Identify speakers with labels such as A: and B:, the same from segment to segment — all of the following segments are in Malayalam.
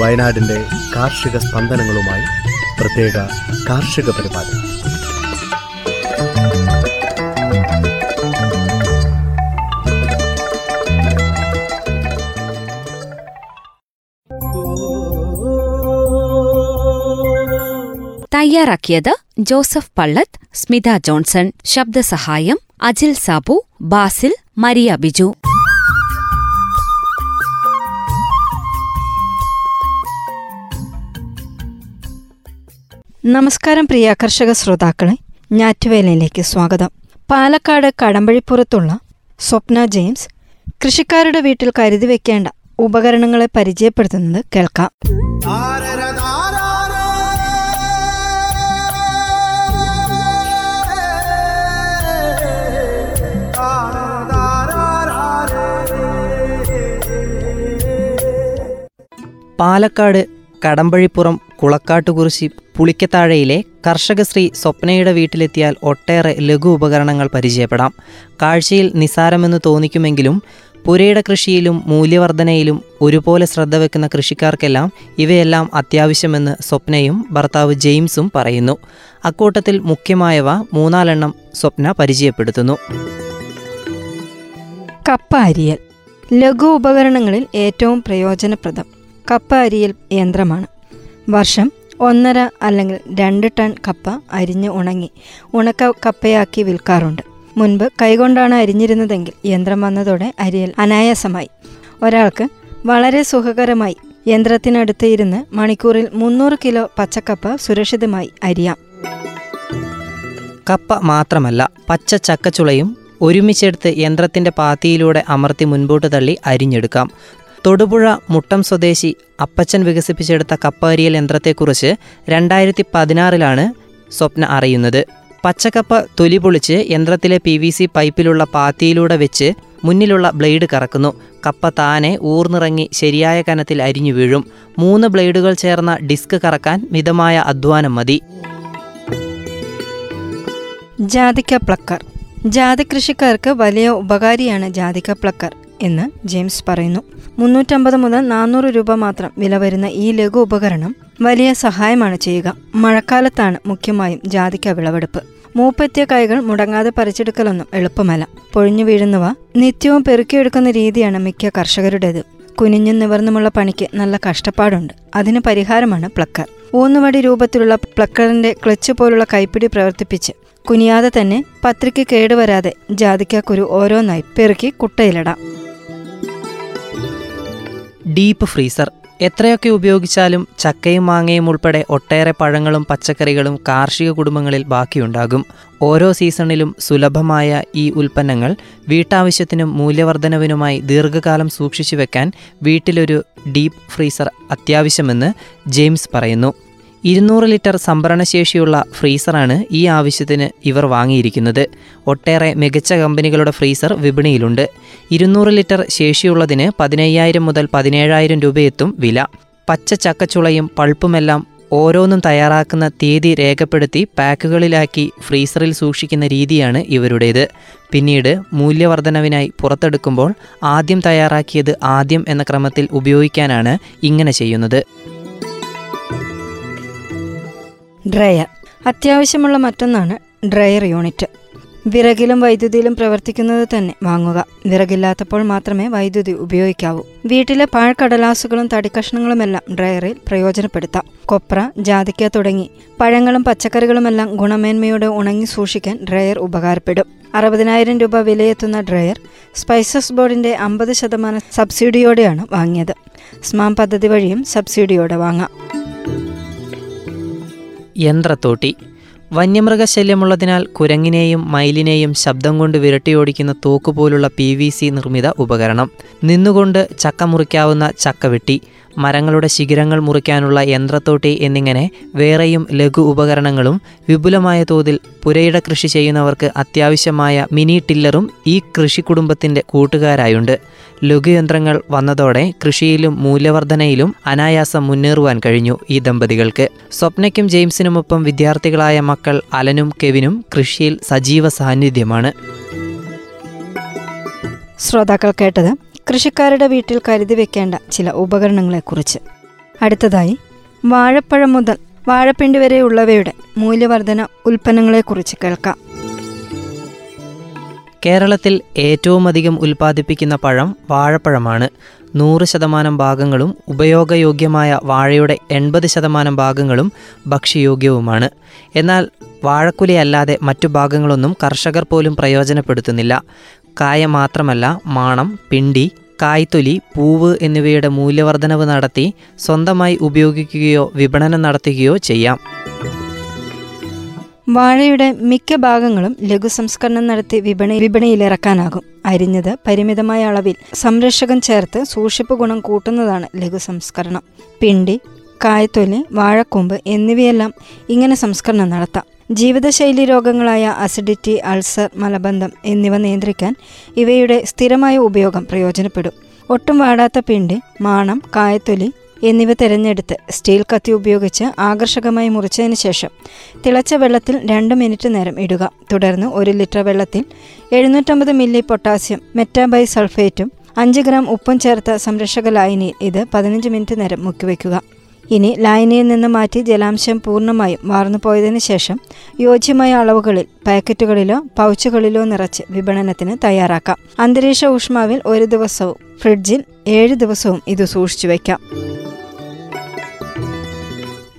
A: വയനാടിന്റെ കാർഷിക സ്പന്ദനങ്ങളുമായി പ്രത്യേക കാർഷിക പരിപാടി.
B: തയ്യാറാക്കിയത് ജോസഫ് പള്ളത്ത് സ്മിത ജോൺസൺ ശബ്ദസഹായം അജിൽ സാബു ബാസിൽ മരിയ ബിജു.
C: നമസ്കാരം പ്രിയ കർഷക ശ്രോതാക്കളെ ഞാറ്റുവേലയിലേക്ക് സ്വാഗതം. പാലക്കാട് കടമ്പഴിപ്പുറത്തുള്ള സ്വപ്ന ജെയിംസ് കൃഷിക്കാരുടെ വീട്ടിൽ കരുതി വെക്കേണ്ട ഉപകരണങ്ങളെ പരിചയപ്പെടുത്തുന്നത് കേൾക്കാം.
D: പാലക്കാട് കടമ്പഴിപ്പുറം കുളക്കാട്ടുകുറിശി പുളിക്കത്താഴയിലെ കർഷകശ്രീ സ്വപ്നയുടെ വീട്ടിലെത്തിയാൽ ഒട്ടേറെ ലഘു ഉപകരണങ്ങൾ പരിചയപ്പെടാം. കാഴ്ചയിൽ നിസാരമെന്ന് തോന്നിക്കുമെങ്കിലും പുരയുടെ കൃഷിയിലും മൂല്യവർധനയിലും ഒരുപോലെ ശ്രദ്ധ വെക്കുന്ന കൃഷിക്കാർക്കെല്ലാം ഇവയെല്ലാം അത്യാവശ്യമെന്ന് സ്വപ്നയും ഭർത്താവ് ജെയിംസും പറയുന്നു. അക്കൂട്ടത്തിൽ മുഖ്യമായവ മൂന്നാലെണ്ണം സ്വപ്ന പരിചയപ്പെടുത്തുന്നു.
C: കപ്പ അരിയൽ. ലഘു ഉപകരണങ്ങളിൽ ഏറ്റവും പ്രയോജനപ്രദം. കപ്പ അരിയൽ യന്ത്രമാണ്. വർഷം ഒന്നര അല്ലെങ്കിൽ രണ്ട് ടൺ കപ്പ അരിഞ്ഞ് ഉണങ്ങി ഉണക്ക കപ്പയാക്കി വിൽക്കാറുണ്ട്. മുൻപ് കൈകൊണ്ടാണ് അരിഞ്ഞിരുന്നതെങ്കിൽ യന്ത്രം വന്നതോടെ അരിയൽ അനായാസമായി. ഒരാൾക്ക് വളരെ സുഖകരമായി യന്ത്രത്തിനടുത്ത് ഇരുന്ന് മണിക്കൂറിൽ മുന്നൂറ് കിലോ പച്ചക്കപ്പ സുരക്ഷിതമായി അരിയാം.
D: കപ്പ മാത്രമല്ല പച്ച ചക്കച്ചുളയും ഒരുമിച്ചെടുത്ത് യന്ത്രത്തിന്റെ പാത്തിയിലൂടെ അമർത്തി മുൻപോട്ട് തള്ളി അരിഞ്ഞെടുക്കാം. തൊടുപുഴ മുട്ടം സ്വദേശി അപ്പച്ചൻ വികസിപ്പിച്ചെടുത്ത കപ്പരിയൽ യന്ത്രത്തെക്കുറിച്ച് രണ്ടായിരത്തി പതിനാറിലാണ് സ്വപ്ന അറിയുന്നത്. പച്ചക്കപ്പ തൊലി പൊളിച്ച് യന്ത്രത്തിലെ പി വി സി പൈപ്പിലുള്ള പാത്തിയിലൂടെ വെച്ച് മുന്നിലുള്ള ബ്ലേഡ് കറക്കുന്നു. കപ്പ താനെ ഊർന്നിറങ്ങി ശരിയായ കനത്തിൽ അരിഞ്ഞു വീഴും. മൂന്ന് ബ്ലേഡുകൾ ചേർന്ന ഡിസ്ക് കറക്കാൻ മിതമായ അധ്വാനം മതി.
C: ജാതിക്ക പ്ലക്കർ. ജാതി കൃഷിക്കാർക്ക് വലിയ ഉപകാരിയാണ് ജാതിക്ക പ്ലക്കർ. എന്ന് ജെയിംസ് പറയുന്നു. മുന്നൂറ്റമ്പത് മുതൽ നാനൂറ് രൂപ മാത്രം വില വരുന്ന ഈ ലഘു ഉപകരണം വലിയ സഹായമാണ് ചെയ്യുക. മഴക്കാലത്താണ് മുഖ്യമായും ജാതിക്ക വിളവെടുപ്പ്. മൂപ്പെത്തിയ കൈകൾ മുടങ്ങാതെ പറിച്ചെടുക്കലൊന്നും എളുപ്പമല്ല. പൊഴിഞ്ഞു വീഴുന്നവ നിത്യവും പെറുക്കിയെടുക്കുന്ന രീതിയാണ് മിക്ക കർഷകരുടേത്. കുനിഞ്ഞും നിവർന്നുമുള്ള പണിക്ക് നല്ല കഷ്ടപ്പാടുണ്ട്. അതിന് പരിഹാരമാണ് പ്ലക്കർ. ഊന്നുവടി രൂപത്തിലുള്ള പ്ലക്കറിന്റെ ക്ലച്ച് പോലുള്ള കൈപ്പിടി പ്രവർത്തിപ്പിച്ച് കുനിയാതെ തന്നെ പത്രിക്ക് കേടുവരാതെ ജാതിക്കാക്കുരു ഓരോന്നായി പെറുക്കി കുട്ടയിലിടാം.
D: Deep freezer. എത്രയൊക്കെ ഉപയോഗിച്ചാലും ചക്കയും മാങ്ങയും ഉൾപ്പെടെ ഒട്ടേറെ പഴങ്ങളും പച്ചക്കറികളും കാർഷിക കുടുംബങ്ങളിൽ ബാക്കിയുണ്ടാകും. ഓരോ സീസണിലും സുലഭമായ ഈ ഉൽപ്പന്നങ്ങൾ വീട്ടാവശ്യത്തിനും മൂല്യവർധനവിനുമായി ദീർഘകാലം സൂക്ഷിച്ചു വെക്കാൻ വീട്ടിലൊരു ഡീപ്പ് ഫ്രീസർ അത്യാവശ്യമെന്ന് ജെയിംസ് പറയുന്നു. ഇരുന്നൂറ് ലിറ്റർ സംഭരണശേഷിയുള്ള ഫ്രീസറാണ് ഈ ആവശ്യത്തിന് ഇവർ വാങ്ങിയിരിക്കുന്നത്. ഒട്ടേറെ മികച്ച കമ്പനികളുടെ ഫ്രീസർ വിപണിയിലുണ്ട്. ഇരുന്നൂറ് ലിറ്റർ ശേഷിയുള്ളതിന് പതിനയ്യായിരം മുതൽ പതിനേഴായിരം രൂപയെത്തും വില. പച്ച ചക്കച്ചുളയും പൾപ്പുമെല്ലാം ഓരോന്നും തയ്യാറാക്കുന്ന തീയതി രേഖപ്പെടുത്തി പാക്കുകളിലാക്കി ഫ്രീസറിൽ സൂക്ഷിക്കുന്ന രീതിയാണ് ഇവരുടേത്. പിന്നീട് മൂല്യവർധനവിനായി പുറത്തെടുക്കുമ്പോൾ ആദ്യം തയ്യാറാക്കിയത് ആദ്യം എന്ന ക്രമത്തിൽ ഉപയോഗിക്കാനാണ് ഇങ്ങനെ ചെയ്യുന്നത്.
C: ഡ്രയർ. അത്യാവശ്യമുള്ള മറ്റൊന്നാണ് ഡ്രയർ യൂണിറ്റ്. വിറകിലും വൈദ്യുതിയിലും പ്രവർത്തിക്കുന്നത് തന്നെ വാങ്ങുക. വിറകില്ലാത്തപ്പോൾ മാത്രമേ വൈദ്യുതി ഉപയോഗിക്കാവൂ. വീട്ടിലെ പാഴ്ക്കടലാസുകളും തടിക്കഷ്ണങ്ങളുമെല്ലാം ഡ്രയറിൽ പ്രയോജനപ്പെടുത്താം. കൊപ്ര ജാതിക്ക തുടങ്ങി പഴങ്ങളും പച്ചക്കറികളുമെല്ലാം ഗുണമേന്മയോടെ ഉണങ്ങി സൂക്ഷിക്കാൻ ഡ്രയർ ഉപകാരപ്പെടും. അറുപതിനായിരം രൂപ വിലയെത്തുന്ന ഡ്രയർ സ്പൈസസ് ബോർഡിന്റെ അമ്പത് ശതമാനം സബ്സിഡിയോടെയാണ് വാങ്ങിയത്. സ്മാം പദ്ധതി വഴിയും സബ്സിഡിയോടെ വാങ്ങാം.
D: യന്ത്രത്തോട്ടി. വന്യമൃഗശല്യമുള്ളതിനാൽ കുരങ്ങിനെയും മയിലിനെയും ശബ്ദം കൊണ്ട് വിരട്ടിയോടിക്കുന്ന തോക്കുപോലുള്ള പി വി സി നിർമ്മിത ഉപകരണം. നിന്നുകൊണ്ട് ചക്ക മുറിക്കാവുന്ന ചക്കവെട്ടി. മരങ്ങളുടെ ശിഖിരങ്ങൾ മുറിക്കാനുള്ള യന്ത്രത്തോട്ടി എന്നിങ്ങനെ വേറെയും ലഘു ഉപകരണങ്ങളും വിപുലമായ തോതിൽ പുരയിട കൃഷി ചെയ്യുന്നവർക്ക് അത്യാവശ്യമായ മിനി ടില്ലറും ഈ കൃഷി കുടുംബത്തിന്റെ കൂട്ടുകാരായുണ്ട്. ലഘുയന്ത്രങ്ങൾ വന്നതോടെ കൃഷിയിലും മൂല്യവർധനയിലും അനായാസം മുന്നേറുവാൻ കഴിഞ്ഞു ഈ ദമ്പതികൾക്ക്. സ്വപ്നയ്ക്കും ജെയിംസിനുമൊപ്പം വിദ്യാർത്ഥികളായ മക്കൾ അലനും കെവിനും കൃഷിയിൽ സജീവ സാന്നിധ്യമാണ്.
C: ശ്രോതാക്കൾ കേട്ടത് കൃഷിക്കാരുടെ വീട്ടിൽ കരുതി വെക്കേണ്ട ചില ഉപകരണങ്ങളെക്കുറിച്ച്. അടുത്തതായി വാഴപ്പഴം മുതൽ വാഴപ്പിണ്ടി വരെയുള്ളവയുടെ മൂല്യവർധന ഉൽപ്പന്നങ്ങളെക്കുറിച്ച് കേൾക്കാം.
D: കേരളത്തിൽ ഏറ്റവും അധികം ഉൽപ്പാദിപ്പിക്കുന്ന പഴം വാഴപ്പഴമാണ്. നൂറ് ശതമാനം ഭാഗങ്ങളും ഉപയോഗയോഗ്യമായ വാഴയുടെ എൺപത് ശതമാനം ഭാഗങ്ങളും ഭക്ഷ്യയോഗ്യവുമാണ്. എന്നാൽ വാഴക്കുലയല്ലാതെ മറ്റു ഭാഗങ്ങളൊന്നും കർഷകർ പോലും പ്രയോജനപ്പെടുത്തുന്നില്ല. കായ മാത്രമല്ല മാണം പിണ്ടി കായ്ത്തൊലി പൂവ് എന്നിവയുടെ മൂല്യവർധനവ് നടത്തി സ്വന്തമായി ഉപയോഗിക്കുകയോ വിപണനം നടത്തുകയോ ചെയ്യാം.
C: വാഴയുടെ മിക്ക ഭാഗങ്ങളും ലഘു സംസ്കരണം നടത്തി വിപണി വിപണിയിലിറക്കാനാകും. അരിഞ്ഞത് പരിമിതമായ അളവിൽ സംരക്ഷകൻ ചേർത്ത് സൂക്ഷിപ്പ് ഗുണം കൂട്ടുന്നതാണ് ലഘു സംസ്കരണം. പിണ്ടി കായത്തൊലി വാഴക്കൊമ്പ് എന്നിവയെല്ലാം ഇങ്ങനെ സംസ്കരണം നടത്താം. ജീവിതശൈലി രോഗങ്ങളായ അസിഡിറ്റി അൾസർ മലബന്ധം എന്നിവ നിയന്ത്രിക്കാൻ ഇവയുടെ സ്ഥിരമായ ഉപയോഗം പ്രയോജനപ്പെടും. ഒട്ടും വാടാത്ത പിണ്ടി മാണം കായത്തൊലി എന്നിവ തിരഞ്ഞെടുത്ത് സ്റ്റീൽ കത്തി ഉപയോഗിച്ച് ആകർഷകമായി മുറിച്ചതിന് ശേഷം തിളച്ച വെള്ളത്തിൽ രണ്ട് മിനിറ്റ് നേരം ഇടുക. തുടർന്ന് ഒരു ലിറ്റർ വെള്ളത്തിൽ എഴുന്നൂറ്റമ്പത് മില്ലി പൊട്ടാസ്യം മെറ്റാബൈ സൾഫേറ്റും അഞ്ച് ഗ്രാം ഉപ്പും ചേർത്ത സംരക്ഷക ലായനിയിൽ ഇത് പതിനഞ്ച് മിനിറ്റ് നേരം മുക്കിവെക്കുക. ഇനി ലായനിയിൽ നിന്ന് മാറ്റി ജലാംശം പൂർണമായും വാർന്നു പോയതിനു ശേഷം യോജ്യമായ അളവുകളിൽ പാക്കറ്റുകളിലോ പൗച്ചുകളിലോ നിറച്ച് വിപണനത്തിന് തയ്യാറാക്കാം. അന്തരീക്ഷ ഊഷ്മാവിൽ ഒരു ദിവസവും ഫ്രിഡ്ജിൽ ഏഴ് ദിവസവും ഇത് സൂക്ഷിച്ചു വയ്ക്കാം.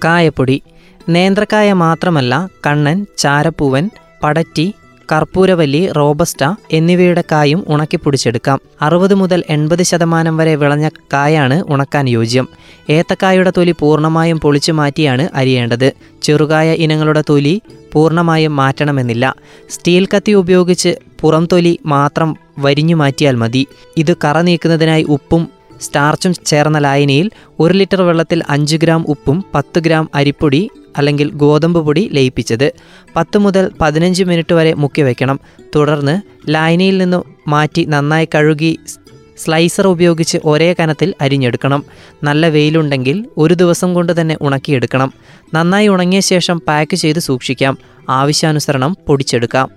D: കായപ്പൊടി നേന്ത്രക്കായ മാത്രമല്ല കണ്ണൻ ചാരപ്പൂവൻ പടറ്റി കർപ്പൂരവല്ലി റോബസ്റ്റ എന്നിവയുടെ കായും ഉണക്കി ഉണക്കിപ്പൊടിച്ചെടുക്കാം അറുപത് മുതൽ എൺപത് ശതമാനം വരെ വിളഞ്ഞ കായാണ് ഉണക്കാൻ യോജ്യം. ഏത്തക്കായുടെ തൊലി പൂർണമായും പൊളിച്ചു മാറ്റിയാണ് അരിയേണ്ടത്. ചെറുകായ ഇനങ്ങളുടെ തൊലി പൂർണമായും മാറ്റണമെന്നില്ല. സ്റ്റീൽ കത്തി ഉപയോഗിച്ച് പുറംതൊലി മാത്രം വരിഞ്ഞു മാറ്റിയാൽ മതി. ഇത് കറ നീക്കുന്നതിനായി ഉപ്പും സ്റ്റാർച്ചും ചേർന്ന ലായനിയിൽ ഒരു ലിറ്റർ വെള്ളത്തിൽ അഞ്ച് ഗ്രാം ഉപ്പും പത്ത് ഗ്രാം അരിപ്പൊടി അല്ലെങ്കിൽ ഗോതമ്പ് പൊടി ലയിപ്പിച്ചത്. പത്ത് മുതൽ പതിനഞ്ച് മിനിറ്റ് വരെ മുക്കി വയ്ക്കണം തുടർന്ന് ലായനിയിൽ നിന്ന് മാറ്റി നന്നായി കഴുകി സ്ലൈസർ ഉപയോഗിച്ച് ഒരേ കനത്തിൽ അരിഞ്ഞെടുക്കണം. നല്ല വെയിലുണ്ടെങ്കിൽ ഒരു ദിവസം കൊണ്ട് തന്നെ ഉണക്കിയെടുക്കണം. നന്നായി ഉണങ്ങിയ ശേഷം പാക്ക് ചെയ്ത് സൂക്ഷിക്കാം. ആവശ്യാനുസരണം പൊടിച്ചെടുക്കാം.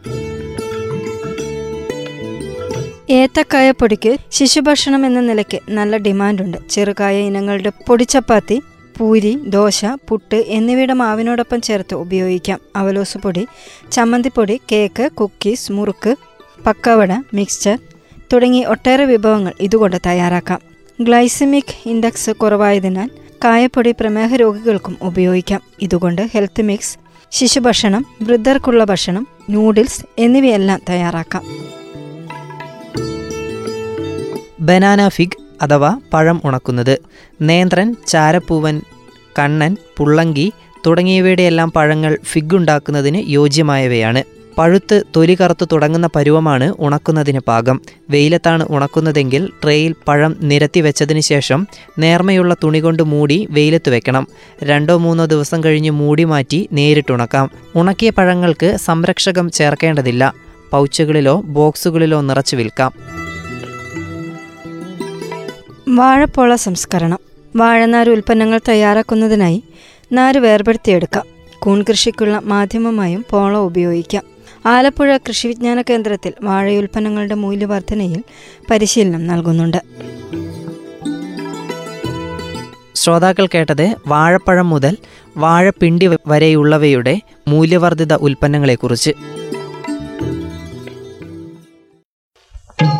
C: ഏത്തക്കായ പൊടിക്ക് ശിശുഭക്ഷണം എന്ന നിലയ്ക്ക് നല്ല ഡിമാൻഡുണ്ട്. ചെറുകായ ഇനങ്ങളുടെ പൊടിച്ചപ്പാത്തി പൂരി ദോശ പുട്ട് എന്നിവയുടെ മാവിനോടൊപ്പം ചേർത്ത് ഉപയോഗിക്കാം. അവലോസ് പൊടി ചമ്മന്തിപ്പൊടി കേക്ക് കുക്കീസ് മുറുക്ക് പക്കവട മിക്സ്ചർ തുടങ്ങി ഒട്ടേറെ വിഭവങ്ങൾ ഇതുകൊണ്ട് തയ്യാറാക്കാം. ഗ്ലൈസമിക് ഇൻഡെക്സ് കുറവായതിനാൽ കായപ്പൊടി പ്രമേഹ രോഗികൾക്കും ഉപയോഗിക്കാം. ഇതുകൊണ്ട് ഹെൽത്ത് മിക്സ് ശിശുഭക്ഷണം വൃദ്ധർക്കുള്ള ഭക്ഷണം നൂഡിൽസ് എന്നിവയെല്ലാം തയ്യാറാക്കാം.
D: ബനാന ഫിഗ് അഥവാ പഴം ഉണക്കുന്നത്. നേന്ത്രൻ ചാരപ്പൂവൻ കണ്ണൻ പുള്ളങ്കി തുടങ്ങിയവയുടെ എല്ലാം പഴങ്ങൾ ഫിഗ് ഉണ്ടാക്കുന്നതിന് യോജ്യമായവയാണ്. പഴുത്ത് തൊലി കറുത്ത് തുടങ്ങുന്ന പരുവമാണ് ഉണക്കുന്നതിന് പാകം. വെയിലത്താണ് ഉണക്കുന്നതെങ്കിൽ ട്രേയിൽ പഴം നിരത്തി വെച്ചതിന് ശേഷം നേർമയുള്ള തുണി കൊണ്ട് മൂടി വെയിലത്ത് വെക്കണം. രണ്ടോ മൂന്നോ ദിവസം കഴിഞ്ഞ് മൂടി മാറ്റി നേരിട്ടുണക്കാം ഉണക്കിയ പഴങ്ങൾക്ക് സംരക്ഷകം ചേർക്കേണ്ടതില്ല. പൗച്ചുകളിലോ ബോക്സുകളിലോ നിറച്ചു വിൽക്കാം.
C: വാഴപ്പോള സംസ്കരണം. വാഴനാര് ഉൽപ്പന്നങ്ങൾ തയ്യാറാക്കുന്നതിനായി നാര് വേർപെടുത്തിയെടുക്കാം. കൂൺ കൃഷിക്കുള്ള മാധ്യമമായും പോള ഉപയോഗിക്കാം. ആലപ്പുഴ കൃഷി വിജ്ഞാന കേന്ദ്രത്തിൽ വാഴയുൽപ്പന്നങ്ങളുടെ മൂല്യവർധനയിൽ പരിശീലനം നൽകുന്നുണ്ട്.
D: ശ്രോതാക്കൾ കേട്ടത് വാഴപ്പഴം മുതൽ വാഴപ്പിണ്ടി വരെയുള്ളവയുടെ മൂല്യവർദ്ധിത ഉൽപ്പന്നങ്ങളെക്കുറിച്ച്.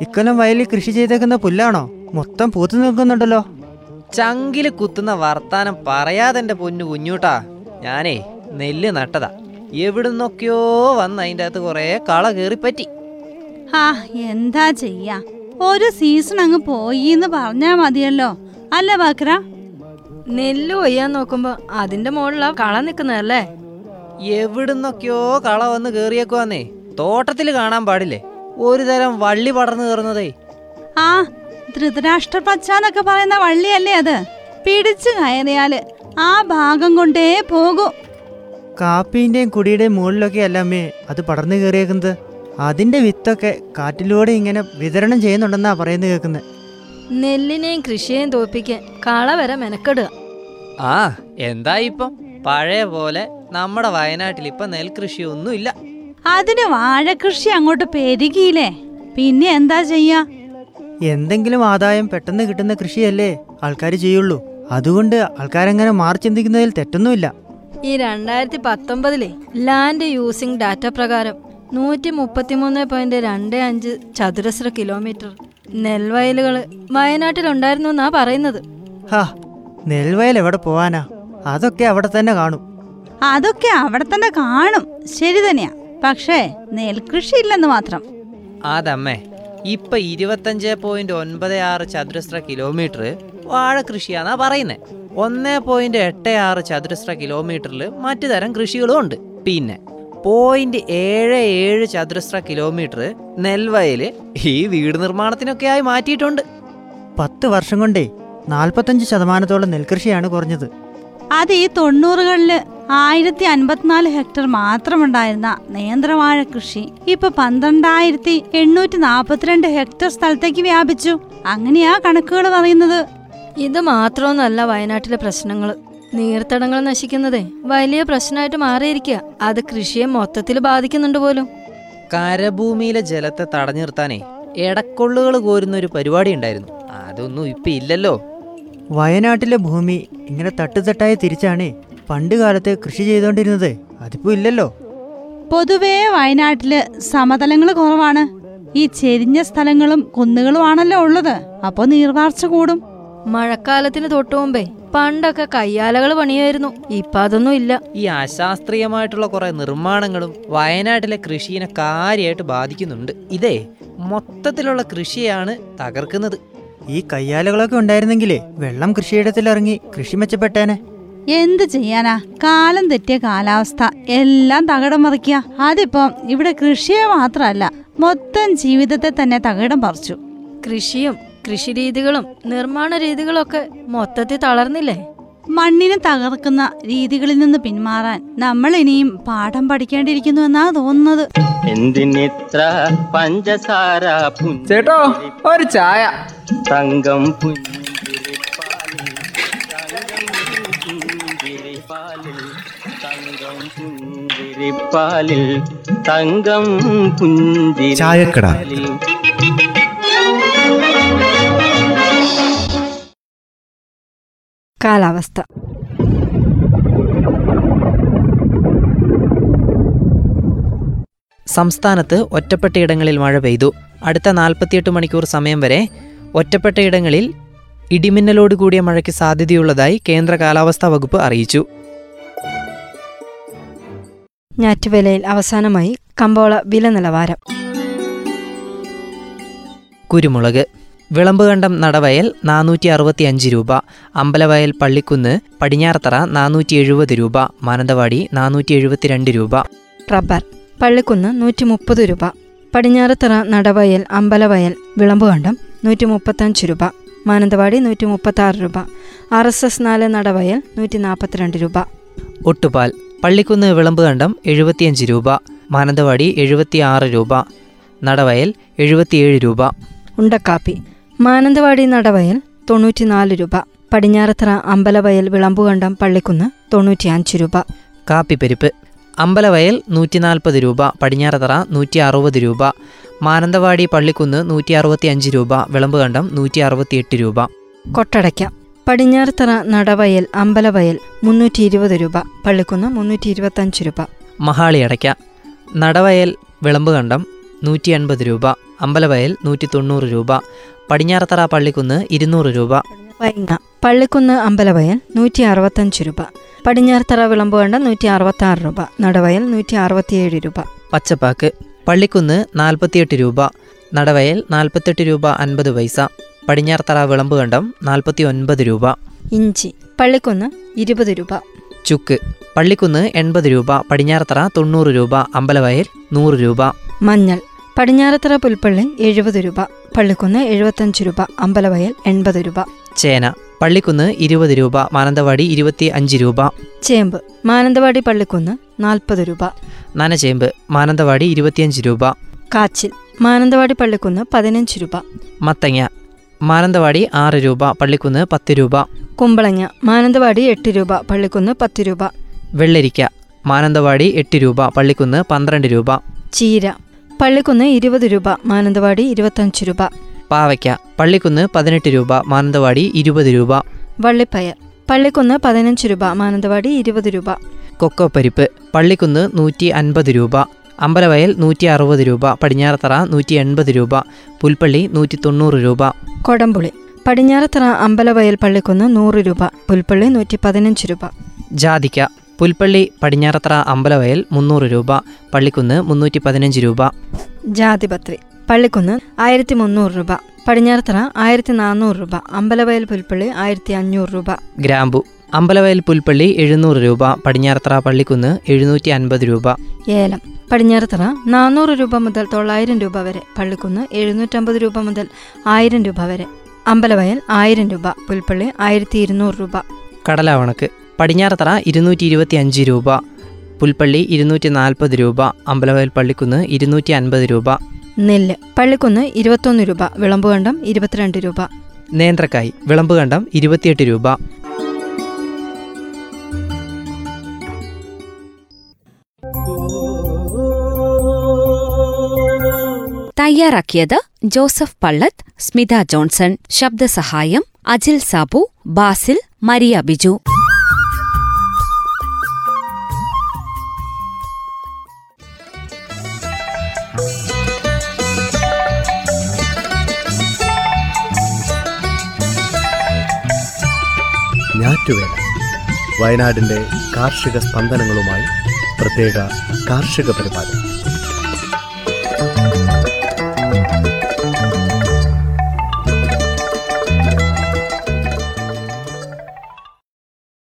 E: ഇക്കൊല്ലം വയലിൽ കൃഷി ചെയ്തേക്കുന്ന പുല്ലാണോ? മൊത്തം പൂത്തു നിൽക്കുന്നുണ്ടല്ലോ.
D: ചങ്കിൽ കുത്തുന്ന വർത്താനം പറയാതെ എന്റെ പൊന്നു കുഞ്ഞൂട്ടാ. ഞാനേ നെല്ല് നട്ടതാ. എവിടുന്നൊക്കെയോ വന്ന് അതിന്റെ അകത്ത് കുറേ കള കേറിപ്പറ്റി
F: ആ എന്താ ചെയ്യാ? ഒരു സീസൺ അങ്ങ് പോയി എന്ന് പറഞ്ഞാ മതിയല്ലോ. അല്ല ബാക്ര?
C: നെല്ല് കൊയ്യാൻ നോക്കുമ്പോ അതിന്റെ മുകളിലാ കള നിക്കുന്നതല്ലേ
D: എവിടുന്നൊക്കെയോ കള വന്ന് കേറിയേക്കുവാന്നേ തോട്ടത്തിൽ കാണാൻ പാടില്ലേ? ഒരു തരം വള്ളി പടർന്നു കയറുന്നതേ.
F: ആ ധൃതരാഷ്ട്ര പച്ചാന്നൊക്കെ പറയുന്ന വള്ളിയല്ലേ അത്? പിടിച്ചു കയറിയാൽ ആ ഭാഗം കൊണ്ടേ പോകൂ.
E: കാപ്പിന്റെയും കുടിയുടെയും മുകളിലൊക്കെ അല്ല അമ്മേ അത് പടർന്നു കയറിയേക്കുന്നത്. അതിന്റെ വിത്തൊക്കെ കാറ്റിലൂടെ ഇങ്ങനെ വിതരണം ചെയ്യുന്നുണ്ടെന്നാ പറയുന്നത് കേൾക്കുന്നത്
C: നെല്ലിനെയും കൃഷിയെയും തോപ്പിക്കാൻ കള വരെ മെനക്കെടുക.
D: ആ എന്താ ഇപ്പം? പഴയ പോലെ നമ്മുടെ വയനാട്ടിൽ ഇപ്പം നെൽകൃഷിയൊന്നുമില്ല.
F: അതിന് വാഴകൃഷി അങ്ങോട്ട് പെരുകിയില്ലേ? പിന്നെ എന്താ ചെയ്യാ?
E: എന്തെങ്കിലും ആദായം പെട്ടെന്ന് കിട്ടുന്ന കൃഷിയല്ലേ ആൾക്കാർ ചെയ്യുള്ളൂ. അതുകൊണ്ട് ആൾക്കാരങ്ങനെ മാറി ചിന്തിക്കുന്നതിൽ തെറ്റൊന്നുമില്ല.
C: ഈ രണ്ടായിരത്തി പത്തൊമ്പതിലെ ലാൻഡ് യൂസിംഗ് ഡാറ്റ പ്രകാരം നൂറ്റി മുപ്പത്തിമൂന്ന് പോയിന്റ് രണ്ട് അഞ്ച് ചതുരശ്ര കിലോമീറ്റർ നെൽവയലുകൾ വയനാട്ടിലുണ്ടായിരുന്നു എന്നാ പറയുന്നത്.
E: ഹാ നെൽവയൽ എവിടെ പോവാനാ? അതൊക്കെ അവിടെ തന്നെ കാണും.
F: അതൊക്കെ അവിടെ തന്നെ കാണും. ശരി തന്നെയാ. പക്ഷേ നെൽകൃഷി ഇല്ലെന്ന് മാത്രം.
D: അതമ്മേ ഇപ്പൊ ഇരുപത്തഞ്ച് പോയിന്റ് ഒൻപത് ആറ് ചതുരശ്ര കിലോമീറ്റർ വാഴ കൃഷിയാന്നാ പറയുന്നത് ഒന്ന് പോയിന്റ് എട്ട് ആറ് ചതുരശ്ര കിലോമീറ്ററിൽ മറ്റു തരം കൃഷികളും ഉണ്ട്. പിന്നെ പോയിന്റ് ഏഴ് ഏഴ് ചതുരശ്ര കിലോമീറ്റർ നെൽവയൽ ഈ വീട് നിർമ്മാണത്തിനൊക്കെ ആയി മാറ്റിയിട്ടുണ്ട്.
E: പത്ത് വർഷം കൊണ്ടേ നാൽപ്പത്തഞ്ച് ശതമാനത്തോളം നെൽകൃഷിയാണ് കുറഞ്ഞത്.
F: അത് ഈ തൊണ്ണൂറുകളിൽ ആയിരത്തി അൻപത്തിനാല് ഹെക്ടർ മാത്രമുണ്ടായിരുന്ന നേന്ത്രവാഴ കൃഷി ഇപ്പൊ പന്ത്രണ്ടായിരത്തി എണ്ണൂറ്റി നാൽപ്പത്തിരണ്ട് ഹെക്ടർ സ്ഥലത്തേക്ക് വ്യാപിച്ചു. അങ്ങനെയാ കണക്കുകൾ പറയുന്നത്.
C: ഇത് മാത്രമൊന്നല്ല വയനാട്ടിലെ പ്രശ്നങ്ങൾ നീർത്തടങ്ങൾ നശിക്കുന്നതേ വലിയ പ്രശ്നമായിട്ട് മാറിയിരിക്കുക അത് കൃഷിയെ മൊത്തത്തിൽ ബാധിക്കുന്നുണ്ട് പോലും.
D: കരഭൂമിയിലെ ജലത്തെ തടഞ്ഞു നിർത്താനേ എടക്കൊള്ളുകൾ കോരുന്ന ഒരു പരിപാടി ഉണ്ടായിരുന്നു. അതൊന്നും ഇപ്പൊ ഇല്ലല്ലോ.
E: വയനാട്ടിലെ ഭൂമി ഇങ്ങനെ തട്ടുതട്ടായി തിരിച്ചാണേ പണ്ട് കാലത്ത് കൃഷി ചെയ്തുകൊണ്ടിരുന്നത് അതിപ്പോ ഇല്ലല്ലോ.
F: പൊതുവേ വയനാട്ടിൽ സമതലങ്ങൾ കുറവാണ്. ഈ ചെരിഞ്ഞ സ്ഥലങ്ങളും കുന്നുകളുമാണല്ലോ ഉള്ളത്. അപ്പൊ നീർവാർച്ച കൂടും.
C: മഴക്കാലത്തിന് തൊട്ടു മുമ്പേ പണ്ടൊക്കെ കയ്യാലകൾ പണിയായിരുന്നു. ഇപ്പൊ അതൊന്നും ഇല്ല.
D: ഈ അശാസ്ത്രീയമായിട്ടുള്ള കുറെ നിർമ്മാണങ്ങളും വയനാട്ടിലെ കൃഷിയെ കാര്യമായിട്ട് ബാധിക്കുന്നുണ്ട്. ഇതേ മൊത്തത്തിലുള്ള കൃഷിയാണ് തകർക്കുന്നത്.
E: ഈ കയ്യാലകളൊക്കെ ഉണ്ടായിരുന്നെങ്കിലേ വെള്ളം കൃഷിയിടത്തിലിറങ്ങി കൃഷി മെച്ചപ്പെട്ടേനെ.
F: എന്ത് ചെയ്യാനാ? കാലം തെറ്റിയ കാലാവസ്ഥ. എല്ലാം തകിടം മറിക്കുക അതിപ്പം ഇവിടെ കൃഷിയെ മാത്രമല്ല മൊത്തം ജീവിതത്തെ തന്നെ തകടം പറിച്ചു.
C: കൃഷിയും കൃഷിരീതികളും നിർമ്മാണ രീതികളും ഒക്കെ മൊത്തത്തിൽ തളർന്നില്ലേ?
F: മണ്ണിനെ തകർക്കുന്ന രീതികളിൽ നിന്ന് പിന്മാറാൻ നമ്മൾ ഇനിയും പാഠം പഠിക്കേണ്ടിയിരിക്കുന്നു എന്നാ തോന്നുന്നത്.
G: എന്തിനിത്ര പഞ്ചസാര
H: ചേട്ടോ ഒരു ചായ.
G: തങ്കം പുഞ്ചിരിപ്പാലിൽ പുഞ്ചിരിപ്പാലിൽ തങ്കം പുഞ്ചി
A: ചായക്കട.
C: കാലാവസ്ഥ.
D: സംസ്ഥാനത്ത് ഒറ്റപ്പെട്ടയിടങ്ങളിൽ മഴ പെയ്തു. അടുത്ത നാൽപ്പത്തിയെട്ട് മണിക്കൂർ സമയം വരെ ഒറ്റപ്പെട്ടയിടങ്ങളിൽ ഇടിമിന്നലോട് കൂടിയ മഴയ്ക്ക് സാധ്യതയുള്ളതായി കേന്ദ്ര കാലാവസ്ഥാ വകുപ്പ് അറിയിച്ചു.
C: ഞാറ്റുവേലയിൽ അവസാനമായി കമ്പോള വില നിലവാരം
D: കുരുമുളക് വിളമ്പുകണ്ടം നടവയൽ നാനൂറ്റി അറുപത്തി അഞ്ച് രൂപ അമ്പലവയൽ പള്ളിക്കുന്ന് പടിഞ്ഞാറത്തറ നാനൂറ്റി എഴുപത് രൂപ മാനന്തവാടി നാനൂറ്റി എഴുപത്തിരണ്ട് രൂപ.
C: റബ്ബർ പള്ളിക്കുന്ന് നൂറ്റി മുപ്പത് രൂപ പടിഞ്ഞാറത്തറ നടവയൽ അമ്പലവയൽ വിളമ്പുകണ്ടം നൂറ്റി മുപ്പത്തഞ്ച് രൂപ മാനന്തവാടി നൂറ്റി മുപ്പത്താറ് രൂപ ആർ എസ് എസ് നാല് നടവയൽ നൂറ്റി നാൽപ്പത്തിരണ്ട് രൂപ.
D: ഒട്ടുപാൽ പള്ളിക്കുന്ന് വിളമ്പുകണ്ടം എഴുപത്തിയഞ്ച് രൂപ മാനന്തവാടി എഴുപത്തിയാറ് രൂപ നടവയൽ എഴുപത്തിയേഴ് രൂപ.
C: ഉണ്ടക്കാപ്പി മാനന്തവാടി നടവയൽ തൊണ്ണൂറ്റിനാല് രൂപ പടിഞ്ഞാറത്തറ അമ്പലവയൽ വിളമ്പുകണ്ടം പള്ളിക്കുന്ന് തൊണ്ണൂറ്റിയഞ്ച് രൂപ.
D: കാപ്പിപ്പരിപ്പ് അമ്പലവയൽ നൂറ്റി നാൽപ്പത് രൂപ പടിഞ്ഞാറത്തറ നൂറ്റി അറുപത് രൂപ മാനന്തവാടി പള്ളിക്കുന്ന് നൂറ്റി അറുപത്തി അഞ്ച് രൂപ വിളമ്പുകണ്ടം നൂറ്റി അറുപത്തിയെട്ട് രൂപ.
C: കൊട്ടടയ്ക്ക പടിഞ്ഞാറത്തറ നടവയൽ അമ്പലവയൽ മുന്നൂറ്റി ഇരുപത് രൂപ. പള്ളിക്കുന്ന് മുന്നൂറ്റി ഇരുപത്തഞ്ച് രൂപ.
D: മഹാളി അടയ്ക്ക നടവയൽ വിളമ്പുകണ്ടം നൂറ്റി അൻപത് രൂപ. അമ്പലവയൽ നൂറ്റി തൊണ്ണൂറ് രൂപ. പടിഞ്ഞാറത്തറ പള്ളിക്കുന്ന് ഇരുന്നൂറ് രൂപ.
C: വൈങ്ങ പള്ളിക്കുന്ന് അമ്പലവയൽ നൂറ്റി അറുപത്തഞ്ച് രൂപ. പടിഞ്ഞാറത്തറ വിളമ്പുകണ്ടം നൂറ്റി അറുപത്തി ആറ് രൂപ. നടവയൽ നൂറ്റി അറുപത്തിയേഴ് രൂപ.
D: പച്ചപ്പാക്ക്. പള്ളിക്കുന്ന് നാൽപ്പത്തിയെട്ട് രൂപ. നടവയൽ നാൽപ്പത്തെട്ട് രൂപ അൻപത് പൈസ. പടിഞ്ഞാറത്തറ വിളമ്പുകണ്ടം നാൽപ്പത്തി ഒൻപത് രൂപ.
C: ഇഞ്ചി പള്ളിക്കുന്ന് ഇരുപത് രൂപ.
D: ചുക്ക് പള്ളിക്കുന്ന് എൺപത് രൂപ. പടിഞ്ഞാറത്തറ തൊണ്ണൂറ് രൂപ. അമ്പലവയൽ നൂറ് രൂപ.
C: മഞ്ഞൾ പടിഞ്ഞാറത്തറ പുൽപ്പള്ളി എഴുപത് രൂപ. പള്ളിക്കുന്ന് എഴുപത്തഞ്ച് രൂപ. അമ്പലവയൽ എൺപത് രൂപ.
D: ചേന പള്ളിക്കുന്ന് ഇരുപത് രൂപ. മാനന്തവാടി ഇരുപത്തി അഞ്ച് രൂപ.
C: ചേമ്പ് മാനന്തവാടി പള്ളിക്കുന്ന് നാൽപ്പത് രൂപ.
D: നനചേമ്പ് മാനന്തവാടി ഇരുപത്തിയഞ്ച് രൂപ.
C: കാച്ചിൽ മാനന്തവാടി പള്ളിക്കുന്ന് പതിനഞ്ച് രൂപ.
D: മത്തങ്ങ. മാനന്തവാടി ആറ് രൂപ പള്ളിക്കുന്ന് പത്ത് രൂപ.
C: കുമ്പളങ്ങ. മാനന്തവാടി എട്ട് രൂപ പള്ളിക്കുന്ന് പത്ത് രൂപ.
D: വെള്ളരിക്ക. മാനന്തവാടി എട്ട് രൂപ പള്ളിക്കുന്ന് പന്ത്രണ്ട് രൂപ.
C: ചീര. പള്ളിക്കുന്ന് ഇരുപത് രൂപ മാനന്തവാടി ഇരുപത്തഞ്ച് രൂപ.
D: പാവയ്ക്ക. പള്ളിക്കുന്ന് പതിനെട്ട് രൂപ മാനന്തവാടി ഇരുപത് രൂപ.
C: വള്ളിപ്പയർ. പള്ളിക്കുന്ന് പതിനഞ്ച് രൂപ മാനന്തവാടി ഇരുപത് രൂപ.
D: കൊക്കോ പരിപ്പ്. പള്ളിക്കുന്ന് നൂറ്റി അൻപത് രൂപ. അമ്പലവയൽ നൂറ്റി അറുപത് രൂപ പടിഞ്ഞാറത്തറ നൂറ്റി എൺപത് രൂപ പുൽപ്പള്ളി നൂറ്റി തൊണ്ണൂറ് രൂപ.
C: കൊടംപുളി പടിഞ്ഞാറത്തറ അമ്പലവയൽ പള്ളിക്കുന്ന് നൂറ് രൂപ പുൽപ്പള്ളി നൂറ്റി പതിനഞ്ച് രൂപ.
D: ജാതിക്ക പുൽപ്പള്ളി പടിഞ്ഞാറത്തറ അമ്പലവയൽ മുന്നൂറ് രൂപ പള്ളിക്കുന്ന് മുന്നൂറ്റി പതിനഞ്ച് രൂപ.
C: ജാതിപത്രി പള്ളിക്കുന്ന് ആയിരത്തി മുന്നൂറ് രൂപ പടിഞ്ഞാറത്തറ ആയിരത്തി നാനൂറ് രൂപ അമ്പലവയൽ പുൽപ്പള്ളി ആയിരത്തി അഞ്ഞൂറ് രൂപ.
D: ഗ്രാമ്പു. അമ്പലവയൽ പുൽപ്പള്ളി എഴുന്നൂറ് രൂപ പടിഞ്ഞാറത്തറ പള്ളിക്കുന്ന് എഴുന്നൂറ്റി അൻപത് രൂപ.
C: ഏലം പടിഞ്ഞാറത്തറ നാനൂറ് രൂപ മുതൽ തൊള്ളായിരം രൂപ വരെ പള്ളിക്കുന്ന് എഴുന്നൂറ്റമ്പത് രൂപ മുതൽ ആയിരം രൂപ വരെ. അമ്പലവയൽ ആയിരം രൂപ പുൽപ്പള്ളി ആയിരത്തി ഇരുന്നൂറ് രൂപ.
D: കടലാവണക്ക് പടിഞ്ഞാറത്തറ ഇരുന്നൂറ്റി ഇരുപത്തി അഞ്ച് രൂപ പുൽപ്പള്ളി ഇരുന്നൂറ്റി നാൽപ്പത് രൂപ അമ്പലവയൽ പള്ളിക്കുന്ന് ഇരുന്നൂറ്റി അൻപത് രൂപ.
C: നെല്ല് പള്ളിക്കുന്ന് ഇരുപത്തൊന്ന് രൂപ വിളമ്പുകണ്ടം ഇരുപത്തിരണ്ട് രൂപ.
D: നേന്ത്രക്കായ് വിളമ്പുകണ്ടം ഇരുപത്തിയെട്ട് രൂപ.
B: തയ്യാറാക്കിയത് ജോസഫ് പള്ളത്ത് സ്മിത ജോൺസൺ ശബ്ദസഹായം അജിൽ സാബു ബാസിൽ മരിയ ബിജു.
A: വയനാടിന്റെ കാർഷിക സ്പന്ദനങ്ങളുമായി പ്രത്യേക കാർഷിക പരിപാടി.